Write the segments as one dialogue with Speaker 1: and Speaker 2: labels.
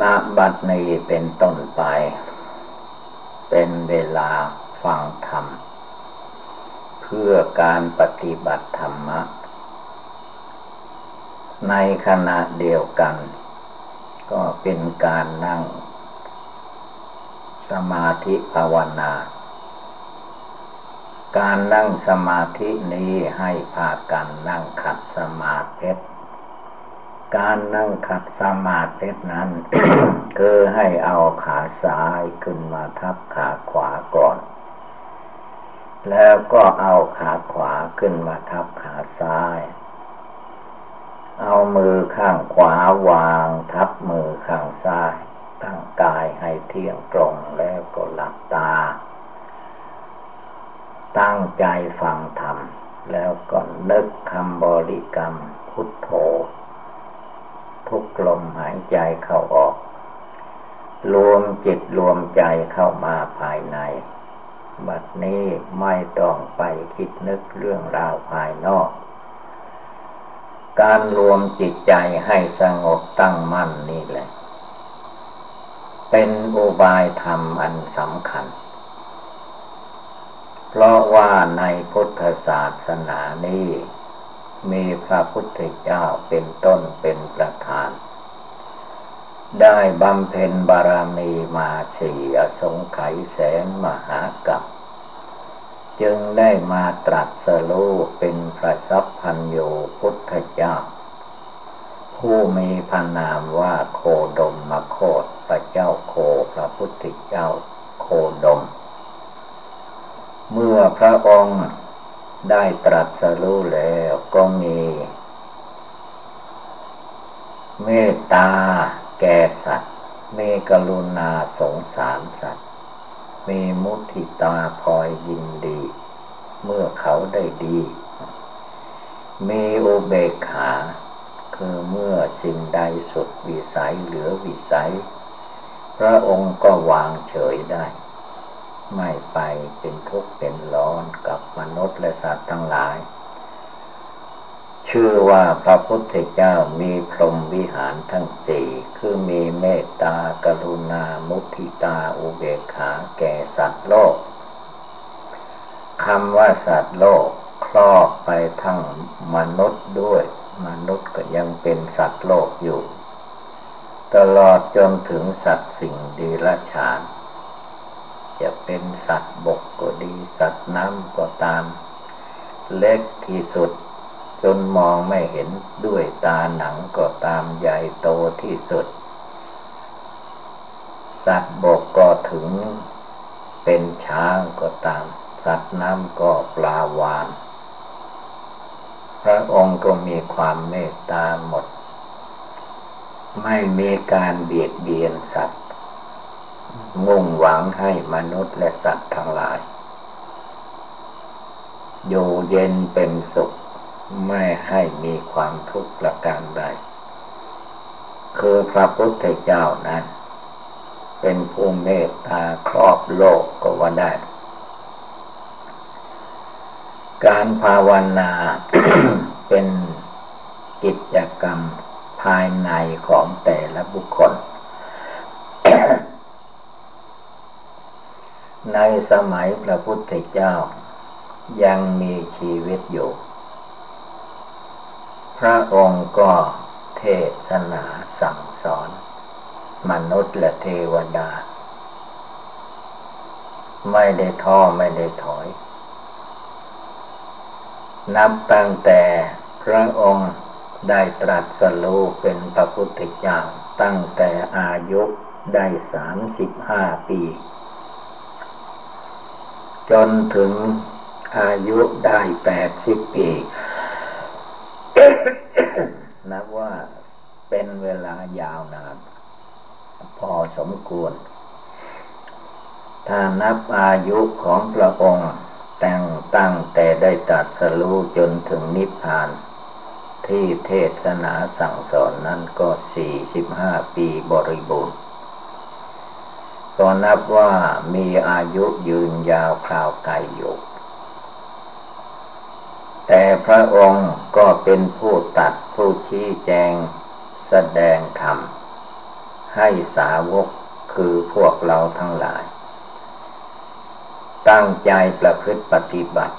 Speaker 1: ณบัดนี้เป็นต้นไป เป็นเวลาฟังธรรม เพื่อการปฏิบัติธรรมะ ในขณะเดียวกัน ก็เป็นการนั่ง สมาธิภาวนา การนั่งสมาธินี้ให้พากันนั่งขัดสมาธิ การนั่งขัดสมาธินั้น คือให้เอาขาซ้ายขึ้นมาทับขาขวาก่อน แล้วก็เอาขาขวาขึ้นมาทับขาซ้าย เอามือข้างขวาวางทับมือข้างซ้าย ตั้งกายให้เที่ยงตรงแล้วก็หลับตา ตั้งใจฟังธรรม แล้วก็นึกคำบริกรรมพุทโธ ทุกลมหายใจเข้าออก รวมจิตรวมใจเข้ามาภายใน บัดนี้ไม่ต้องไปคิดนึกเรื่องราวภายนอก การรวมจิตใจให้สงบตั้งมั่นนี่แหละ เป็นอุบายธรรมอันสำคัญ เพราะว่าในพุทธศาสนานี้ มีพระพุทธเจ้าเป็นต้นเป็นประธาน ได้บำเพ็ญบารมีมาสี่อสงไขยแสนมหากัปจึงได้มาตรัสรู้เป็นพระสัพพัญโยพุทธเจ้า ผู้มีพระนามว่าโคดมมโคตพระเจ้าโคพระพุทธเจ้าโคดม เมื่อพระองค์ ได้ตรัสรู้แล้วก็มี เมตตาแก่สัตว์ เมกรุณาสงสารสัตว์ มีมุทิตาพอยยินดี เมื่อเขาได้ดี มีอุเบกขา คือเมื่อสิ่งใดสุดวิสัยเหลือวิสัย พระองค์ก็วางเฉยได้ ไม่ไปเป็นทุกข์เป็นร้อนกับ มนุษย์และสัตว์ทั้งหลาย ชื่อว่าพระพุทธเจ้ามีพรหมวิหารทั้งสี่คือมีเมตตากรุณามุทิตาอุเบกขาแก่สัตว์โลกคำว่าสัตว์โลกครอบไปทั้งมนุษย์ด้วย มนุษย์ก็ยังเป็นสัตว์โลกอยู่ ตลอดจนถึงสัตว์สิ่งดีละฉาน จะเป็นสัตว์บกก็ดี สัตว์น้ำก็ตาม เล็กที่สุด จนมองไม่เห็นด้วยตาหนังก็ตามใหญ่โตที่สุด สัตว์บกก็ถึงเป็นช้างก็ตาม สัตว์น้ำก็ปลาวาน พระองค์ก็มีความเมตตาหมด ไม่มีการเบียดเบียนสัตว์ มุ่งหวังให้มนุษย์และสัตว์ทั้งหลาย อยู่เย็นเป็นสุข ไม่ให้มีความทุกข์ประการใด คือพระพุทธเจ้านั้น เป็นผู้เมตตาครอบโลกก็ว่าได้ การภาวนาเป็นกิจกรรมภายในของแต่ละบุคคล ในสมัยพระพุทธเจ้า ยังมีชีวิตอยู่ พระองค์ก็เทศนาสั่งสอน มนุษย์และเทวดา ไม่ได้ท้อไม่ได้ถอย นับตั้งแต่พระองค์ได้ตรัสรู้เป็นพระพุทธเจ้าตั้งแต่อายุได้สามสิบห้าปี จนถึงอายุได้แปดสิบปีนับว่าเป็นเวลายาวนาน พอสมควร ถ้านับอายุของพระองค์แต่งตั้งแต่ได้ตัดสรู้จนถึงนิพพาน ที่เทศนาสั่งสอนนั้นก็สี่สิบห้าปีบริบูรณ์ ก็นับว่ามีอายุยืนยาวคราวไกลอยู่แต่พระองค์ก็เป็นผู้ตัดผู้ชี้แจงแสดงธรรม ให้สาวกคือพวกเราทั้งหลาย ตั้งใจประพฤติปฏิบัติ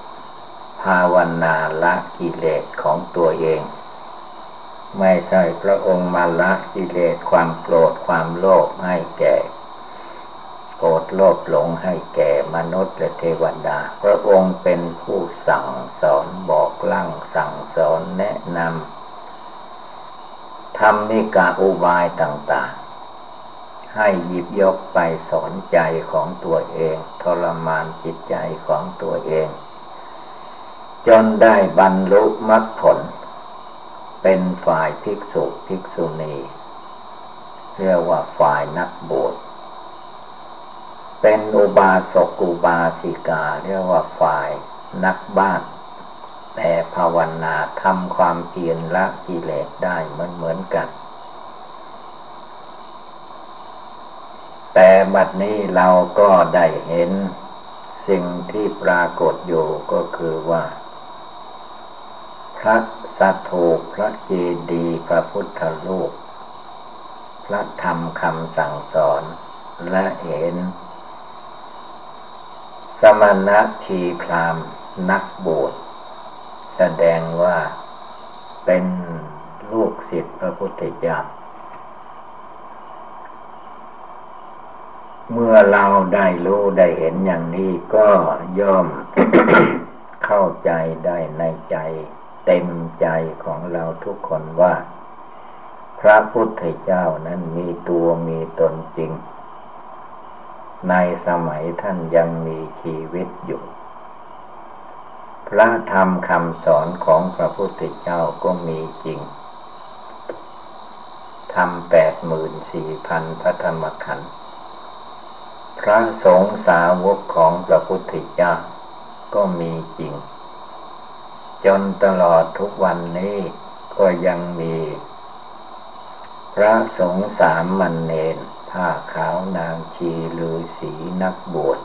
Speaker 1: ภาวนาละกิเลสของตัวเอง ไม่ใช่พระองค์มาละกิเลสความโกรธความโลภให้แก่ รธโลภหลงให้แก่มนุษย์และเทวดา พระองค์เป็นผู้สั่งสอนบอกลั่งสั่งสอนแนะนำทำนิกาอุบายต่างๆ ให้หยิบยกไปสอนใจของตัวเอง ทรมานจิตใจของตัวเอง จนได้บรรลุมรรคผล เป็นฝ่ายภิกษุภิกษุณีเรียกว่าฝ่ายนักบวช เป็นอุบาสกอุบาสิกาเรียกว่าฝ่ายนักบ้าน แต่ภาวนาทำความเพียรละกิเลสได้เหมือนเหมือนกัน แต่บัดนี้เราก็ได้เห็นสิ่งที่ปรากฏอยู่ก็คือว่า พระสัตถูพระเจดีพระพุทธรูปพระธรรมคำสั่งสอนและเห็น สมณะทีพรามนักบวชแสดงว่าเป็นลูกศิษย์พระพุทธเจ้า เมื่อเราได้รู้ได้เห็นอย่างนี้ก็ย่อมเข้าใจได้ในใจ เต็มใจของเราทุกคนว่า พระพุทธเจ้านั้นมีตัวมีตนจริง ในสมัยท่านยังมีชีวิตอยู่ พระธรรมคำสอนของพระพุทธเจ้าก็มีจริงทำแปดหมื่นสี่พันพระธรรมขันธ์พระสงฆ์สาวกของพระพุทธเจ้าก็มีจริง จนตลอดทุกวันนี้ก็ยังมี พระสงฆ์สามมันเนน ผ้าขาวนางชีลือสีนักบวช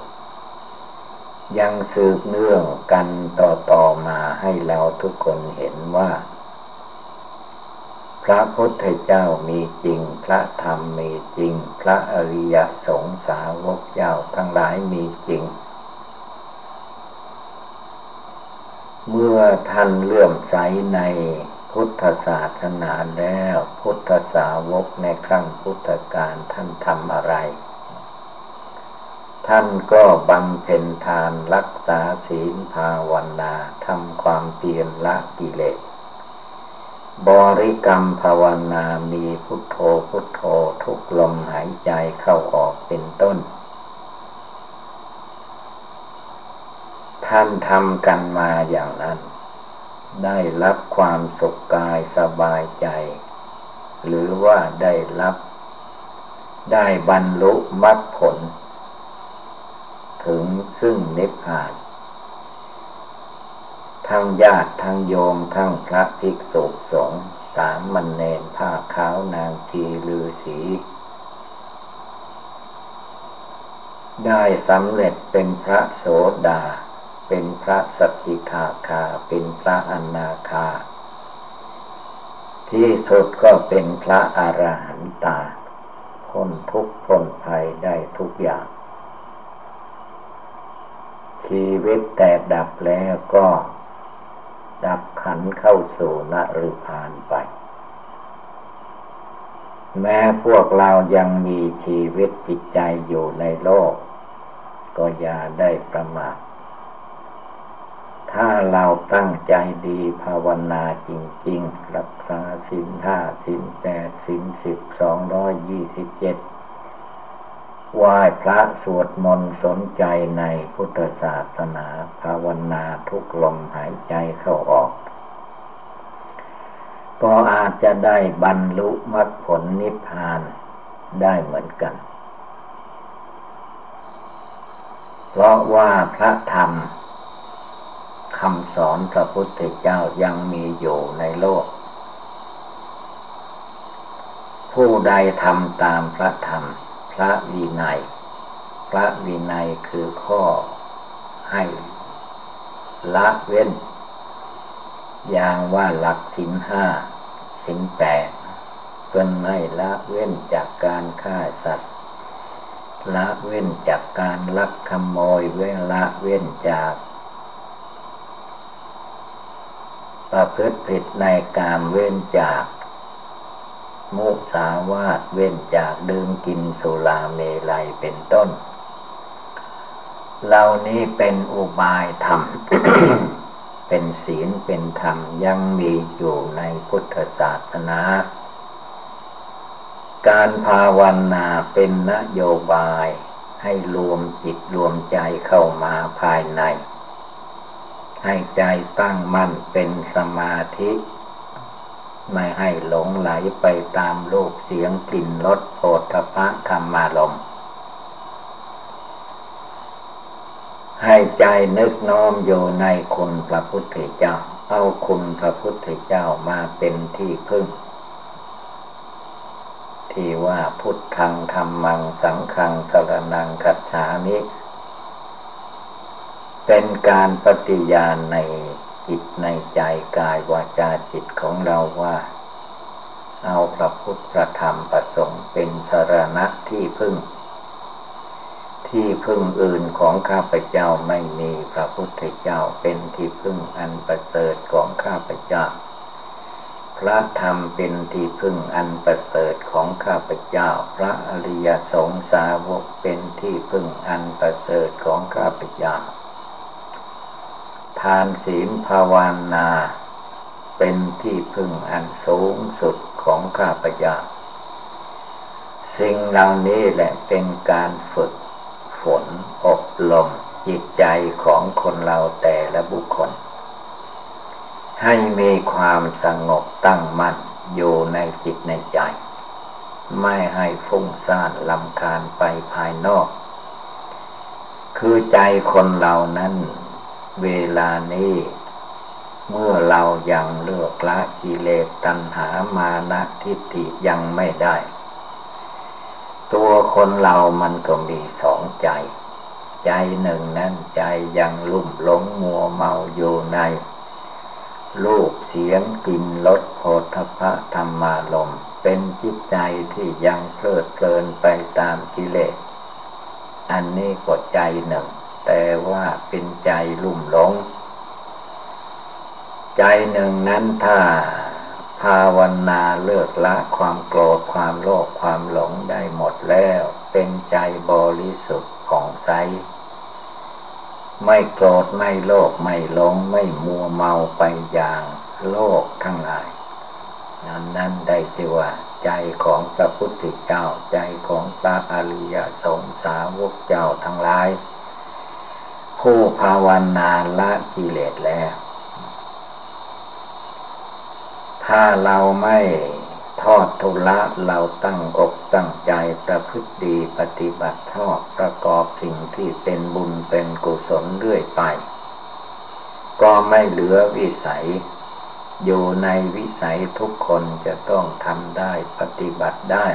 Speaker 1: ยังสืบเนื่องกันต่อต่อมาให้เราทุกคนเห็นว่า พระพุทธเจ้ามีจริง พระธรรมมีจริง พระอริยสงสาวกเจ้าทั้งหลายมีจริง เมื่อท่านเลื่อมใสใน พุทธศาสนาแล้ว พุทธสาวกในครั้งพุทธกาลท่านทำอะไร ท่านก็บำเพ็ญทานรักษาศีลภาวนาทำความเพียรละกิเลสบริกรรมภาวนามีพุทโธพุทโธทุกลมหายใจเข้าออกเป็นต้น ท่านทำกันมาอย่างนั้น ได้รับความสุขกายสบายใจ หรือว่าได้รับ ได้บรรลุมรรคผล ถึงซึ่งนิพพาน ทั้งญาติทั้งโยมทั้งพระภิกษุสงฆ์สามมันเนนผ้าขาวนางทีลือสีได้สำเร็จเป็นพระโสดา เป็นพระสกิทาคา เป็นพระอนาคา ที่สุดก็เป็นพระอรหันตาพ้นทุกข์พ้นภัยได้ทุกอย่าง ชีวิตแต่ดับแล้วก็ ดับขันเข้าสู่นริพานไป แม้พวกเรายังมีชีวิตจิตใจอยู่ในโลก ก็อย่าได้ประมาท เราตั้งใจดีภาวนาจริง ๆ รักษาสินห้าสินแปดสินสิบสองร้อยยี่สิบเจ็ดไหว้พระสวดมนต์สนใจในพุทธศาสนาภาวนาทุกลมหายใจเข้าออก ก็อาจจะได้บรรลุมรรคผลนิพพานได้เหมือนกัน เพราะว่าพระธรรม คำสอนพระพุทธเจ้ายังมีอยู่ในโลก ผู้ใดทำตามพระธรรม พระวินัย พระวินัยคือข้อให้ละเว้น อย่างว่าหลักสินห้าสินแปดเป็นให้ละเว้นจากการฆ่าสัตว์ ละเว้นจากการลักขโมยเว้นละเว้นจาก ประพฤติผิดในการเว้นจาก มุสาวาทเว้นจากดื่มกินสุราเมลัยเป็นต้น เหล่านี้เป็นอุบายธรรม เป็นศีลเป็นธรรมยังมีอยู่ในพุทธศาสนา การภาวนาเป็นนโยบายให้รวมจิตรวมใจเข้ามาภายใน ให้ใจตั้งมั่นเป็นสมาธิ ไม่ให้หลงไหลไปตามโลกเสียงกลิ่นรสโผฏฐพะธรรมารมให้ใจนึกน้อมอยู่ในคุณพระพุทธเจ้า เอาคุณพระพุทธเจ้ามาเป็นที่พึ่ง ที่ว่าพุทธังธรรมังสังฆังสรนังคัจฉามิ เป็นการปฏิญาณในจิตในใจกายวาจาจิตของเราว่า เอาพระพุทธรธรรมประสงค์เป็นสรณะที่พึ่ง ที่พึ่งอื่นของข้าพเจ้าไม่มีพระพุทธเจ้าเป็นที่พึ่งอันประเสริฐของข้าพเจ้า พระธรรมเป็นที่พึ่งอันประเสริฐของข้าพเจ้า พระอริยสงสาวกเป็นที่พึ่งอันประเสริฐของข้าพเจ้า ทานศีลภาวนา เป็นที่พึ่งอันสูงสุดของข้าพเจ้าสิ่งเหล่านี้แหละเป็นการฝึกฝนอบรมจิตใจของคนเราแต่ละบุคคล ให้มีความสงบตั้งมั่นอยู่ในจิตในใจ ไม่ให้ฟุ้งซ่านลำคาญไปภายนอก คือใจคนเรานั้น เวลานี้ เมื่อเรายังเลือกละกิเลสตัณหามานะทิฏฐิยังไม่ได้ ตัวคนเรามันก็มีสองใจ ใจหนึ่งนั้นใจยังลุ่มหลงมัวเมาอยู่ในลูกเสียงกลิ่นรสโผฏฐะธรรมารมเป็นจิตใจที่ยังเพลิดเพลินไปตามกิเลส อันนี้ก็ใจหนึ่ง แต่ว่าเป็นใจลุ่มหลง ใจหนึ่งนั้นถ้าภาวนาเลิกละความโกรธความโลภความหลงได้หมดแล้ว เป็นใจบริสุทธิ์ของใสไม่โกรธไม่โลภไม่หลงไม่มัวเมาไปอย่างโลกทั้งหลาย นั้นนั้นได้ชื่อว่าใจของพระพุทธเจ้าใจของพระอริยสงสาวกเจ้าทั้งหลาย ผู้ภาวนาละกิเลสแล้ว ถ้าเราไม่ทอดทุละเราตั้งอกตั้งใจประพฤติดีปฏิบัติชอบประกอบสิ่งที่เป็นบุญเป็นกุศลเรื่อยไป ก็ไม่เหลือวิสัย อยู่ในวิสัยทุกคนจะต้องทำได้ปฏิบัติได้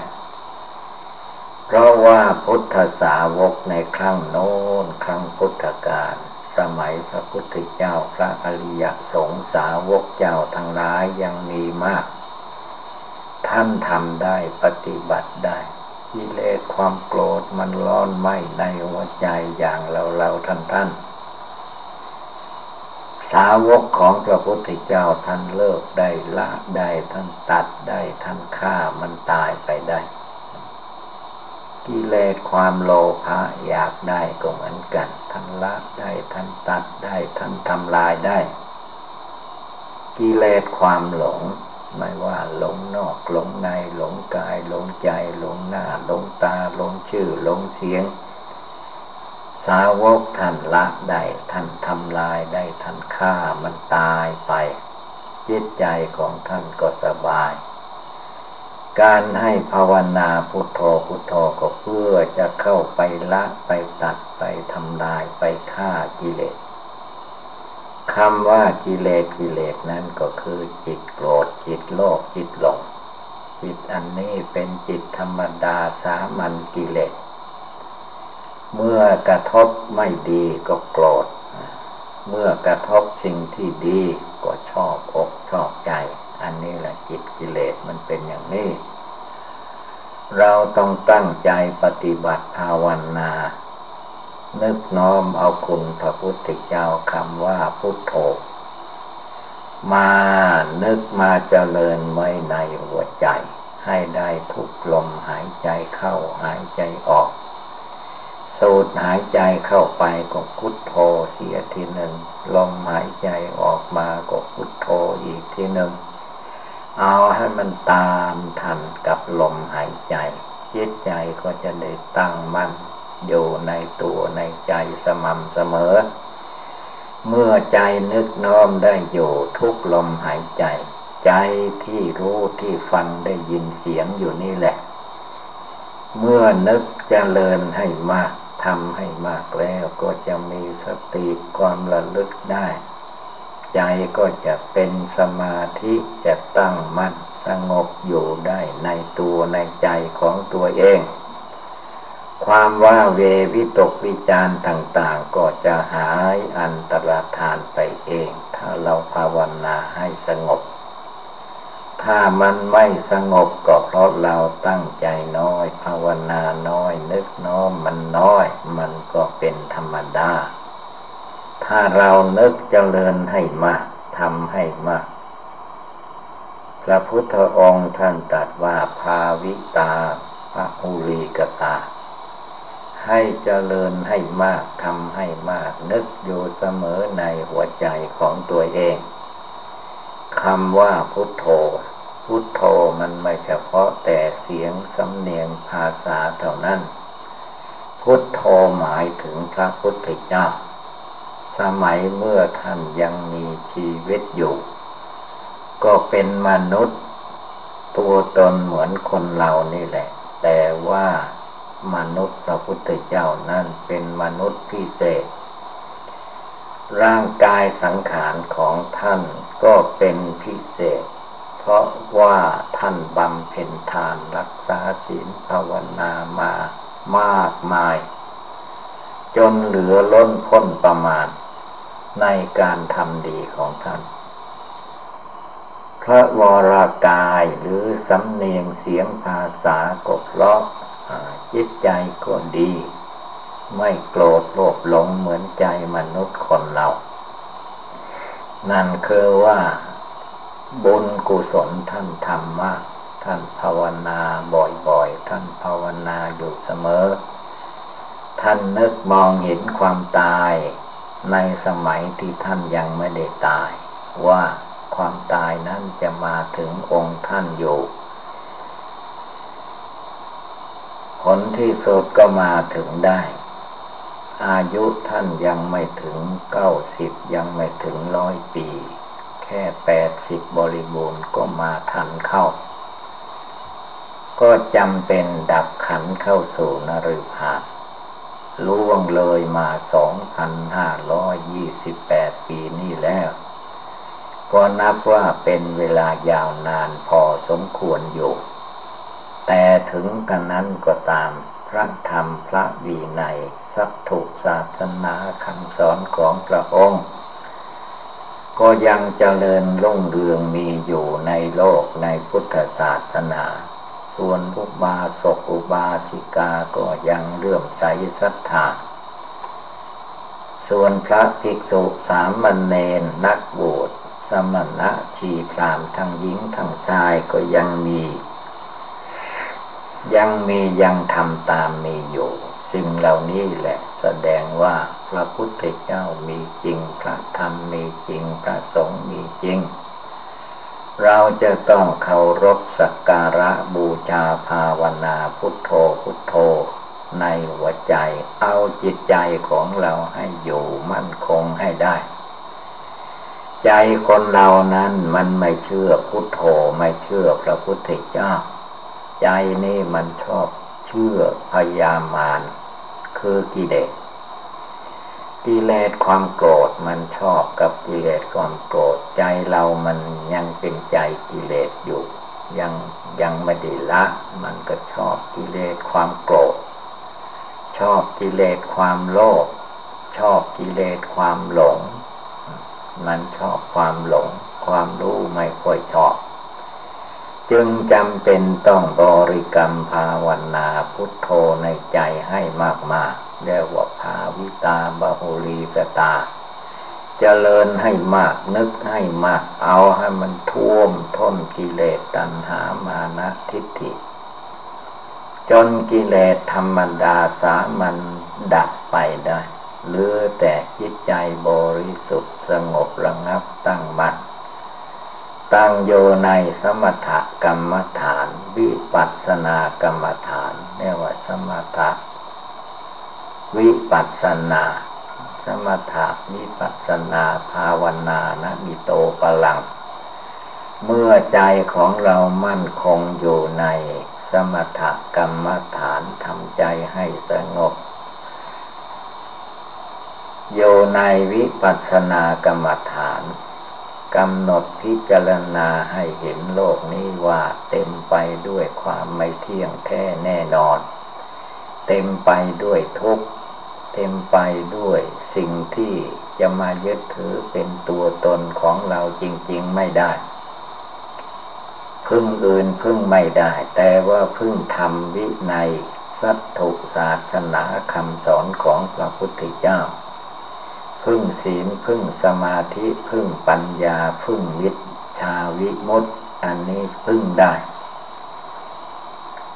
Speaker 1: เพราะว่าพุทธสาวกในครั้งโน้นครั้งพุทธกาลสมัยพระพุทธเจ้าพระอริยสงสาวกเจ้าทั้งหลายยังมีมาก ท่านทำได้ปฏิบัติได้กิเลสความโกรธมันร้อนไหมในหัวใจอย่างเราเราท่านท่านสาวกของพระพุทธเจ้าท่านเลิกได้ละได้ท่านตัดได้ท่านฆ่ามันตายไปได้ กิเลสความโลภะอยากได้ก็เหมือนกันท่านละได้ท่านตัดได้ท่านทำลายได้ กิเลสความหลง ไม่ว่าหลงนอกหลงในหลงกายหลงใจหลงหน้าหลงตาหลงชื่อหลงเสียง สาวกท่านละได้ท่านทำลายได้ท่านฆ่ามันตายไปจิตใจของท่านก็สบาย การให้ภาวนาพุทโธพุทโธก็เพื่อจะเข้าไปละไปตัดไปทำลายไปฆ่ากิเลสคำว่ากิเลสกิเลสนั้นก็คือจิตโกรธจิตโลภจิตหลงจิตอันนี้เป็นจิตธรรมดาสามัญกิเลส เมื่อกระทบไม่ดีก็โกรธ เมื่อกระทบสิ่งที่ดีก็ชอบอกชอบใจอันนี้แหละจิตกิเลสมันเป็นอย่างนี้ เราต้องตั้งใจปฏิบัติภาวนา นึกน้อมเอาคุณพระพุทธเจ้าคำว่าพุทโธมานึกมาเจริญไว้ในหัวใจ ให้ได้ทุกลมหายใจเข้าหายใจออก สูดหายใจเข้าไปก็พุทโธเสียทีหนึ่งลมหายใจออกมาก็พุทโธอีกทีหนึ่ง เอาให้มันตามทันกับลมหายใจจิตใจก็จะได้ตั้งมั่นอยู่ในตัวในใจสม่ำเสมอ เมื่อใจนึกน้อมได้อยู่ทุกลมหายใจ ใจที่รู้ที่ฟังได้ยินเสียงอยู่นี่แหละ เมื่อนึกจเจริญให้มากทำให้มากแล้วก็จะมีสติความระลึกได้ ใจก็จะเป็นสมาธิจะตั้งมั่นสงบอยู่ได้ในตัวในใจของตัวเอง ความว่าเววิตกวิจารต่างๆ ก็จะหายอันตรธานไปเอง ถ้าเราภาวนาให้สงบ ถ้ามันไม่สงบก็เพราะเราตั้งใจน้อย ภาวนาน้อย นึกน้อยมันน้อย มันก็เป็นธรรมดา ถ้าเรานึกเจริญให้มากทำให้มาก พระพุทธองค์ท่านตรัสว่าภาวิตาพระอุลีกตา ให้เจริญให้มากทำให้มาก นึกอยู่เสมอในหัวใจของตัวเองคำว่าพุทโธ พุทโธมันไม่เฉพาะแต่เสียงสำเนียงภาษาเท่านั้น พุทโธหมายถึงพระพุทธเจ้า สมัยเมื่อท่านยังมีชีวิตอยู่ ก็เป็นมนุษย์ ตัวตนเหมือนคนเรานี่แหละ แต่ว่ามนุษย์พระพุทธเจ้านั่นเป็นมนุษย์พิเศษ ร่างกายสังขารของท่านก็เป็นพิเศษ เพราะว่าท่านบำเพ็ญทานรักษาศีลภาวนามามากมาย จนเหลือล้นพ้นประมาณ ในการทำดีของท่าน พระวรากายหรือสำเนียงเสียงภาษากบเลาะจิตใจก็ดี ไม่โกรธโลภหลงเหมือนใจมนุษย์คนเรา นั่นคือว่าบุญกุศลท่านทำมาก ท่านภาวนาบ่อยๆ ท่านภาวนาอยู่เสมอ ท่านนึกมองเห็นความตาย ในสมัยที่ท่านยังไม่ได้ตาย ว่าความตายนั้นจะมาถึงองค์ท่านอยู่ ผลที่สุดก็มาถึงได้ อายุท่านยังไม่ถึงเก้าสิบยังไม่ถึงร้อยปี แค่แปดสิบบริบูรณ์ก็มาทันเข้า ก็จำเป็นดับขันเข้าสู่นริพาน ล่วงเลยมาสองพันห้าร้อยยี่สิบแปดปีนี่แล้ว ก็นับว่าเป็นเวลายาวนานพอสมควรอยู่ แต่ถึงกันนั้นก็ตามพระธรรมพระวีในสัพถุศาสนาคำสอนของพระองค์ ก็ยังเจริญรุ่งเรืองมีอยู่ในโลกในพุทธศาสนา ส่วนอุบาสกอุบาสิกาก็ยังเลื่อมใสศรัทธา ส่วนพระภิกษุสามเณรนักบวชสมณะชีพรามทั้งหญิงทั้งชายก็ยังมี ยังมียังทำตามมีอยู่สิ่งเหล่านี้แหละแสดงว่าพระพุทธเจ้ามีจริง พระธรรมมีจริง พระสงฆ์มีจริง เราจะต้องเคารพสักการะบูชาภาวนาพุทโธพุทโธ ในหัวใจ เอาจิตใจของเราให้อยู่มั่นคงให้ได้ ใจคนเรานั้นมันไม่เชื่อพุทโธไม่เชื่อพระพุทธเจ้า ใจนี่มันชอบเชื่อพยามารคือกิเลส กิเลสความโกรธมันชอบกับกิเลสความโกรธใจเรามันยังเป็นใจกิเลสอยู่ ยังยังไม่ได้ละ มันก็ชอบกิเลสความโกรธ ชอบกิเลสความโลภชอบกิเลสความหลง มันชอบความหลง ความรู้ไม่ค่อยชอบ จึงจำเป็นต้องบริกรรมภาวนาพุทโธในใจให้มากๆเรียกว่าภาวิตาบาโหลีกตาจเจริญให้มากนึกให้มาก เอาให้มันท่วมท้นกิเลสตัณหามานะทิฏฐิ จนกิเลสธรรมดาสามันดับไปได้เหลือแต่จิตใจบริสุทธิ์สงบระงับตั้งมัน่น ตั้งโยในสมถกรรมฐาน วิปัสสนากรรมฐานเรียกว่าสมถะวิปัสสนา สมถะวิปัสสนาภาวนานะมิโตปลัง เมื่อใจของเรามั่นคงอยู่ในสมถกรรมฐานทำใจให้สงบโยในวิปัสสนากรรมฐาน กำหนดพิจารณาให้เห็นโลกนี้ว่าเต็มไปด้วยความไม่เที่ยงแท้แน่นอน เต็มไปด้วยทุกข์ เต็มไปด้วยสิ่งที่จะมายึดถือเป็นตัวตนของเราจริง ๆไม่ได้ พึ่งอื่นพึ่งไม่ได้ แต่ว่าพึ่งทำวิในสัตถุศาสนาคำสอนของพระพุทธเจ้า พึ่งศีลพึ่งสมาธิพึ่งปัญญาพึ่งวิชาวิมุตติอันนี้พึ่งได้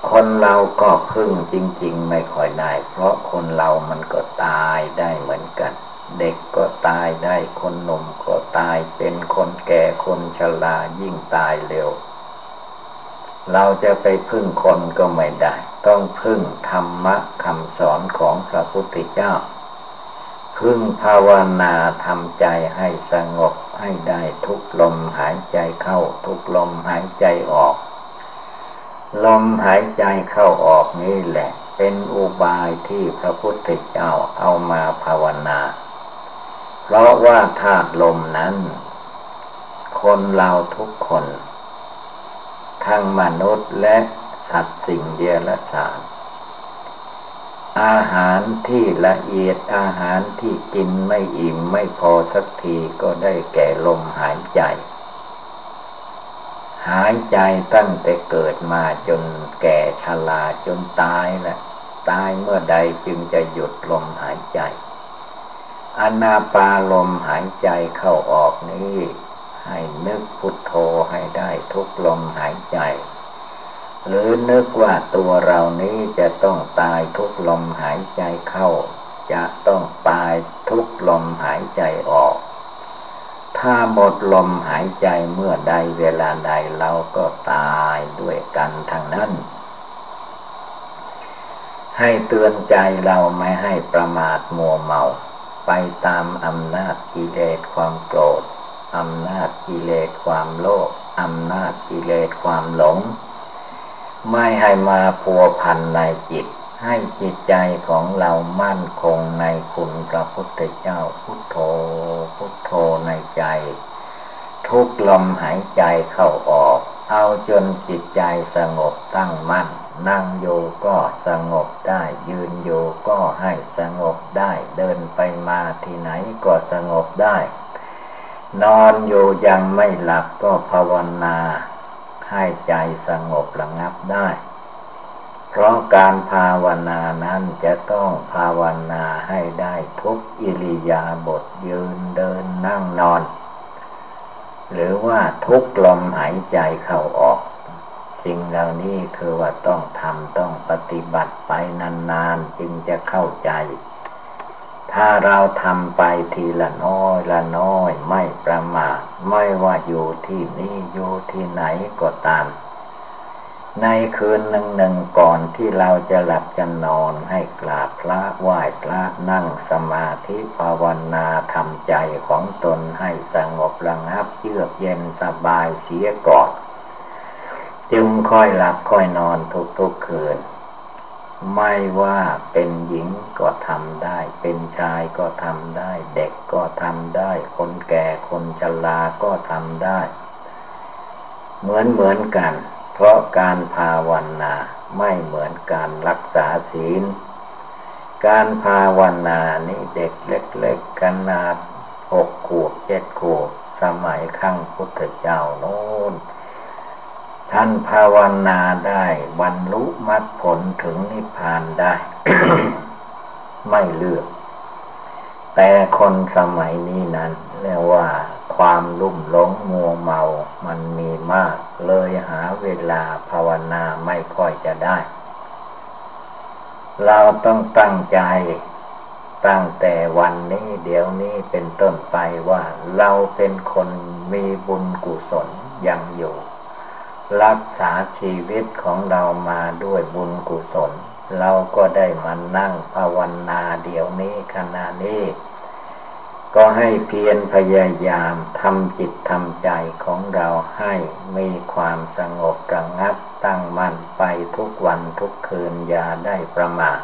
Speaker 1: คนเราก็พึ่งจริง ๆ ไม่ค่อยได้ เพราะคนเรามันก็ตายได้เหมือนกัน เด็กก็ตายได้คนหนุ่มก็ตายเป็นคนแก่คนชรายิ่งตายเร็ว เราจะไปพึ่งคนก็ไม่ได้ ต้องพึ่งธรรมะคำสอนของพระพุทธเจ้า พึ่งภาวนาทำใจให้สงบให้ได้ทุกลมหายใจเข้า ทุกลมหายใจออก ลมหายใจเข้าออกนี่แหละ เป็นอุบายที่พระพุทธเจ้าเอามาภาวนา เพราะว่าธาตุลมนั้น คนเราทุกคน ทั้งมนุษย์และสัตว์สิ่งเดียรสาร อาหารที่ละเอียดอาหารที่กินไม่อิ่มไม่พอสักทีก็ได้แก่ลมหายใจ หายใจตั้งแต่เกิดมาจนแก่ชราจนตายแหละตายเมื่อใดจึงจะหยุดลมหายใจอนาปาลมหายใจเข้าออกนี้ ให้นึกพุทโธให้ได้ทุกลมหายใจ หรือนึกว่าตัวเรานี้จะต้องตายทุกลมหายใจเข้า จะต้องตายทุกลมหายใจออก ถ้าหมดลมหายใจเมื่อใดเวลาใดเราก็ตายด้วยกันทางนั้น ให้เตือนใจเราไม่ให้ประมาทมัวเมา ไปตามอำนาจกิเลสความโกรธอำนาจกิเลสความโลภอำนาจกิเลสความหลง ไม่ให้มาพัวพันในจิต ให้จิตใจของเรามั่นคงในคุณพระพุทธเจ้าพุทโธพุทโธในใจ ทุกลมหายใจเข้าออก เอาจนจิตใจสงบตั้งมั่น นั่งโยก็สงบได้ยืนโยก็ให้สงบได้เดินไปมาที่ไหนก็สงบได้ นอนอยู่ยังไม่หลับก็ภาวนา ให้ใจสงบระงับได้ เพราะการภาวนานั้นจะต้องภาวนาให้ได้ทุกอิริยาบถยืนเดินนั่งนอน หรือว่าทุกลมหายใจเข้าออกสิ่งเหล่านี้คือว่าต้องทำต้องปฏิบัติไปนานๆ จึงจะเข้าใจ ถ้าเราทำไปทีละน้อยละน้อยไม่ประมาทไม่ว่าอยู่ที่นี่อยู่ที่ไหนก็ตาม ในคืนหนึ่งหนึ่งก่อนที่เราจะหลับจะนอนให้กราบพระไหว้พระนั่งสมาธิภาวนาทำใจของตนให้สงบระงับเยือกเย็นสบายเสียก่อน จึงค่อยหลับค่อยนอนทุกๆคืน ไม่ว่าเป็นหญิงก็ทำได้ เป็นชายก็ทำได้ เด็กก็ทำได้ คนแก่คนชราก็ทำได้ เหมือนเหมือนกัน เพราะการภาวนาไม่เหมือนการรักษาศีล การภาวนานี่เด็กเล็กๆขนาดหกขวบเจ็ดขวบสมัยขั้งพุทธเจ้าโน้น ท่านภาวนาได้บรรลุมรรคผลถึงนิพพานได้ ไม่เลือก แต่คนสมัยนี้นั้นเรียกว่าความลุ่มหลงมัวเมา มันมีมาก เลยหาเวลาภาวนาไม่ค่อยจะได้ เราต้องตั้งใจตั้งแต่วันนี้เดี๋ยวนี้เป็นต้นไปว่าเราเป็นคนมีบุญกุศลยังอยู่ รักษาชีวิตของเรามาด้วยบุญกุศล เราก็ได้มานั่งภาวนาเดี๋ยวนี้ขณะนี้ ก็ให้เพียรพยายามทำจิตทำใจของเราให้มีความสงบระงับตั้งมั่นไปทุกวันทุกคืนอย่าได้ประมาท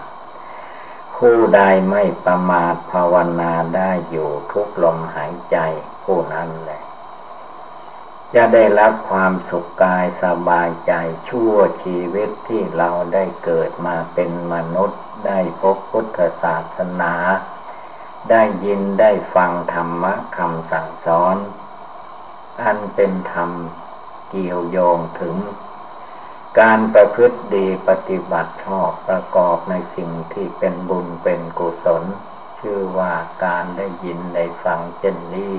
Speaker 1: ผู้ใดไม่ประมาทภาวนาได้อยู่ทุกลมหายใจผู้นั้นแหละ จะได้รับความสุขกายสบายใจชั่วชีวิตที่เราได้เกิดมาเป็นมนุษย์ ได้พบพุทธศาสนา ได้ยินได้ฟังธรรมะคำสั่งสอน อันเป็นธรรมเกี่ยวโยงถึง การประพฤติดีปฏิบัติชอบประกอบในสิ่งที่เป็นบุญเป็นกุศล ชื่อว่าการได้ยินได้ฟังเช่นนี้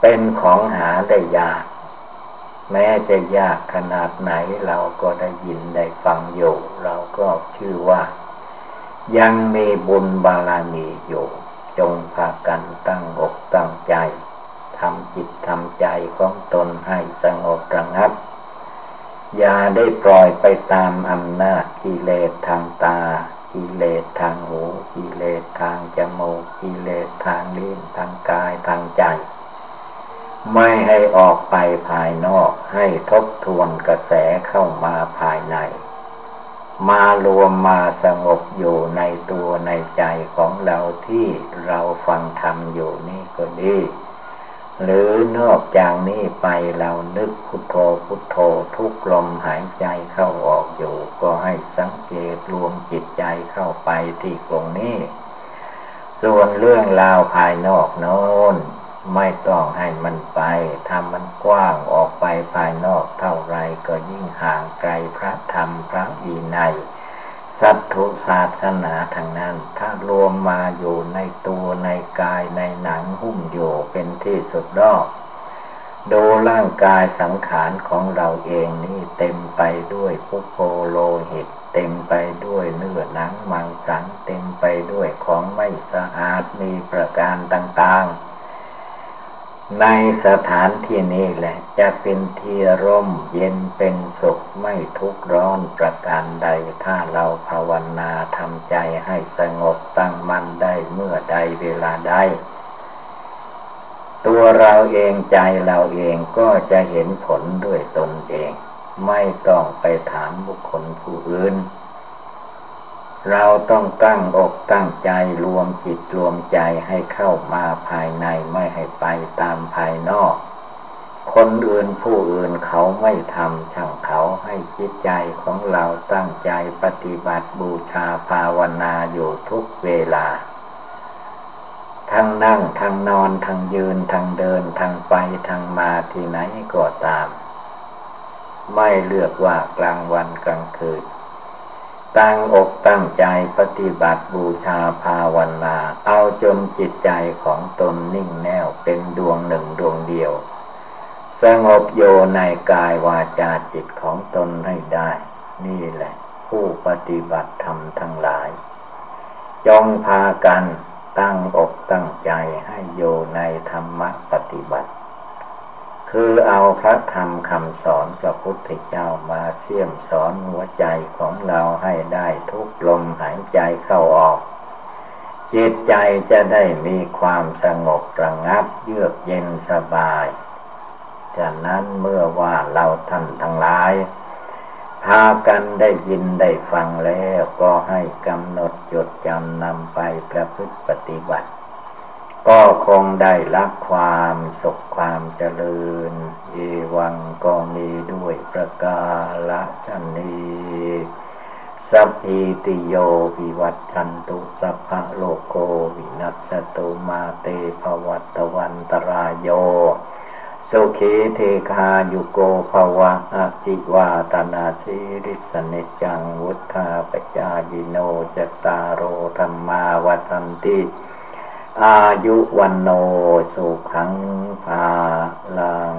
Speaker 1: เป็นของหาได้ยาก แม้จะยากขนาดไหนเราก็ได้ยินได้ฟังอยู่ เราก็ชื่อว่า ยังมีบุญบารมีอยู่ จงพากันตั้งอกตั้งใจทำจิตทำใจของตนให้สงบระงับ อย่าได้ปล่อยไปตามอำนาจกิเลสทางตา กิเลสทางหู กิเลสทางจมูก กิเลสทางลิ้นทางกายทางใจ ไม่ให้ออกไปภายนอกให้ทบทวนกระแสเข้ามาภายใน มารวมมาสงบอยู่ในตัวในใจของเราที่เราฟังธรรมอยู่นี่ก็ดีหรือนอกจากนี้ไปเรานึกพุทโธพุทโธทุกลมหายใจเข้าออกอยู่ ก็ให้สังเกตรวมจิตใจเข้าไปที่ตรงนี้ ส่วนเรื่องราวภายนอกโน้น ไม่ต้องให้มันไปทำมันกว้างออกไปภายนอกเท่าไรก็ยิ่งห่างไกลพระธรรมพระอีในสัตถุศาสนาทางนั้น ถ้ารวมมาอยู่ในตัวในกายในหนังหุ้มอยู่เป็นที่สุดรอบดูร่างกายสังขารของเราเองนี่เต็มไปด้วยพุโพโลหิต เต็มไปด้วยเนื้อหนังมังสัง เต็มไปด้วยของไม่สะอาดมีประการต่างๆ ในสถานที่นี้แหละ จะเป็นที่ร่มเย็นเป็นสุขไม่ทุกข์ร้อนประการใด ถ้าเราภาวนาทำใจให้สงบตั้งมั่นได้เมื่อใดเวลาใดตัวเราเองใจเราเองก็จะเห็นผลด้วยตนเอง ไม่ต้องไปถามบุคคลผู้อื่น เราต้องตั้งอกตั้งใจรวมจิตรวมใจให้เข้ามาภายในไม่ให้ไปตามภายนอก คนอื่นผู้อื่นเขาไม่ทำช่างเขาให้จิตใจของเราตั้งใจปฏิบัติบูชาภาวนาอยู่ทุกเวลา ทั้งนั่งทั้งนอนทั้งยืนทั้งเดินทั้งไปทั้งมาที่ไหนก็ตาม ไม่เลือกว่ากลางวันกลางคืน ตั้งอกตั้งใจปฏิบัติบูชาภาวนา เอาจนจิตใจของตนนิ่งแน่วเป็นดวงหนึ่งดวงเดียว สงบโยในกายวาจาจิตของตนให้ได้ นี่แหละ ผู้ปฏิบัติธรรมทั้งหลาย จงพากันตั้งอกตั้งใจให้โยในธรรมปฏิบัติ คือเอาพระธรรมคำสอนพระพุทธเจ้ามาเชื่อมสอนหัวใจของเราให้ได้ทุกลมหายใจเข้าออก จิตใจจะได้มีความสงบระงับเยือกเย็นสบายฉะนั้นเมื่อว่าเราท่านทั้งหลาย พากันได้ยินได้ฟังแล้วก็ให้กำหนดจดจำนำไปประพฤติปฏิบัติ ก็คงได้รับความสุขความเจริญเอวังก็มีด้วยประกาศนีสัพพิติโยวิวัตชันตุสัพพะโลโกวินัสตุมาเตภวัตวันตรายโยสุขีเทคายุโกภวะอจิวาตนาสิริสเนจังวุธาปจายิโนจตารโรธรรมาวันติ อายุวันโนสุขังภาลัง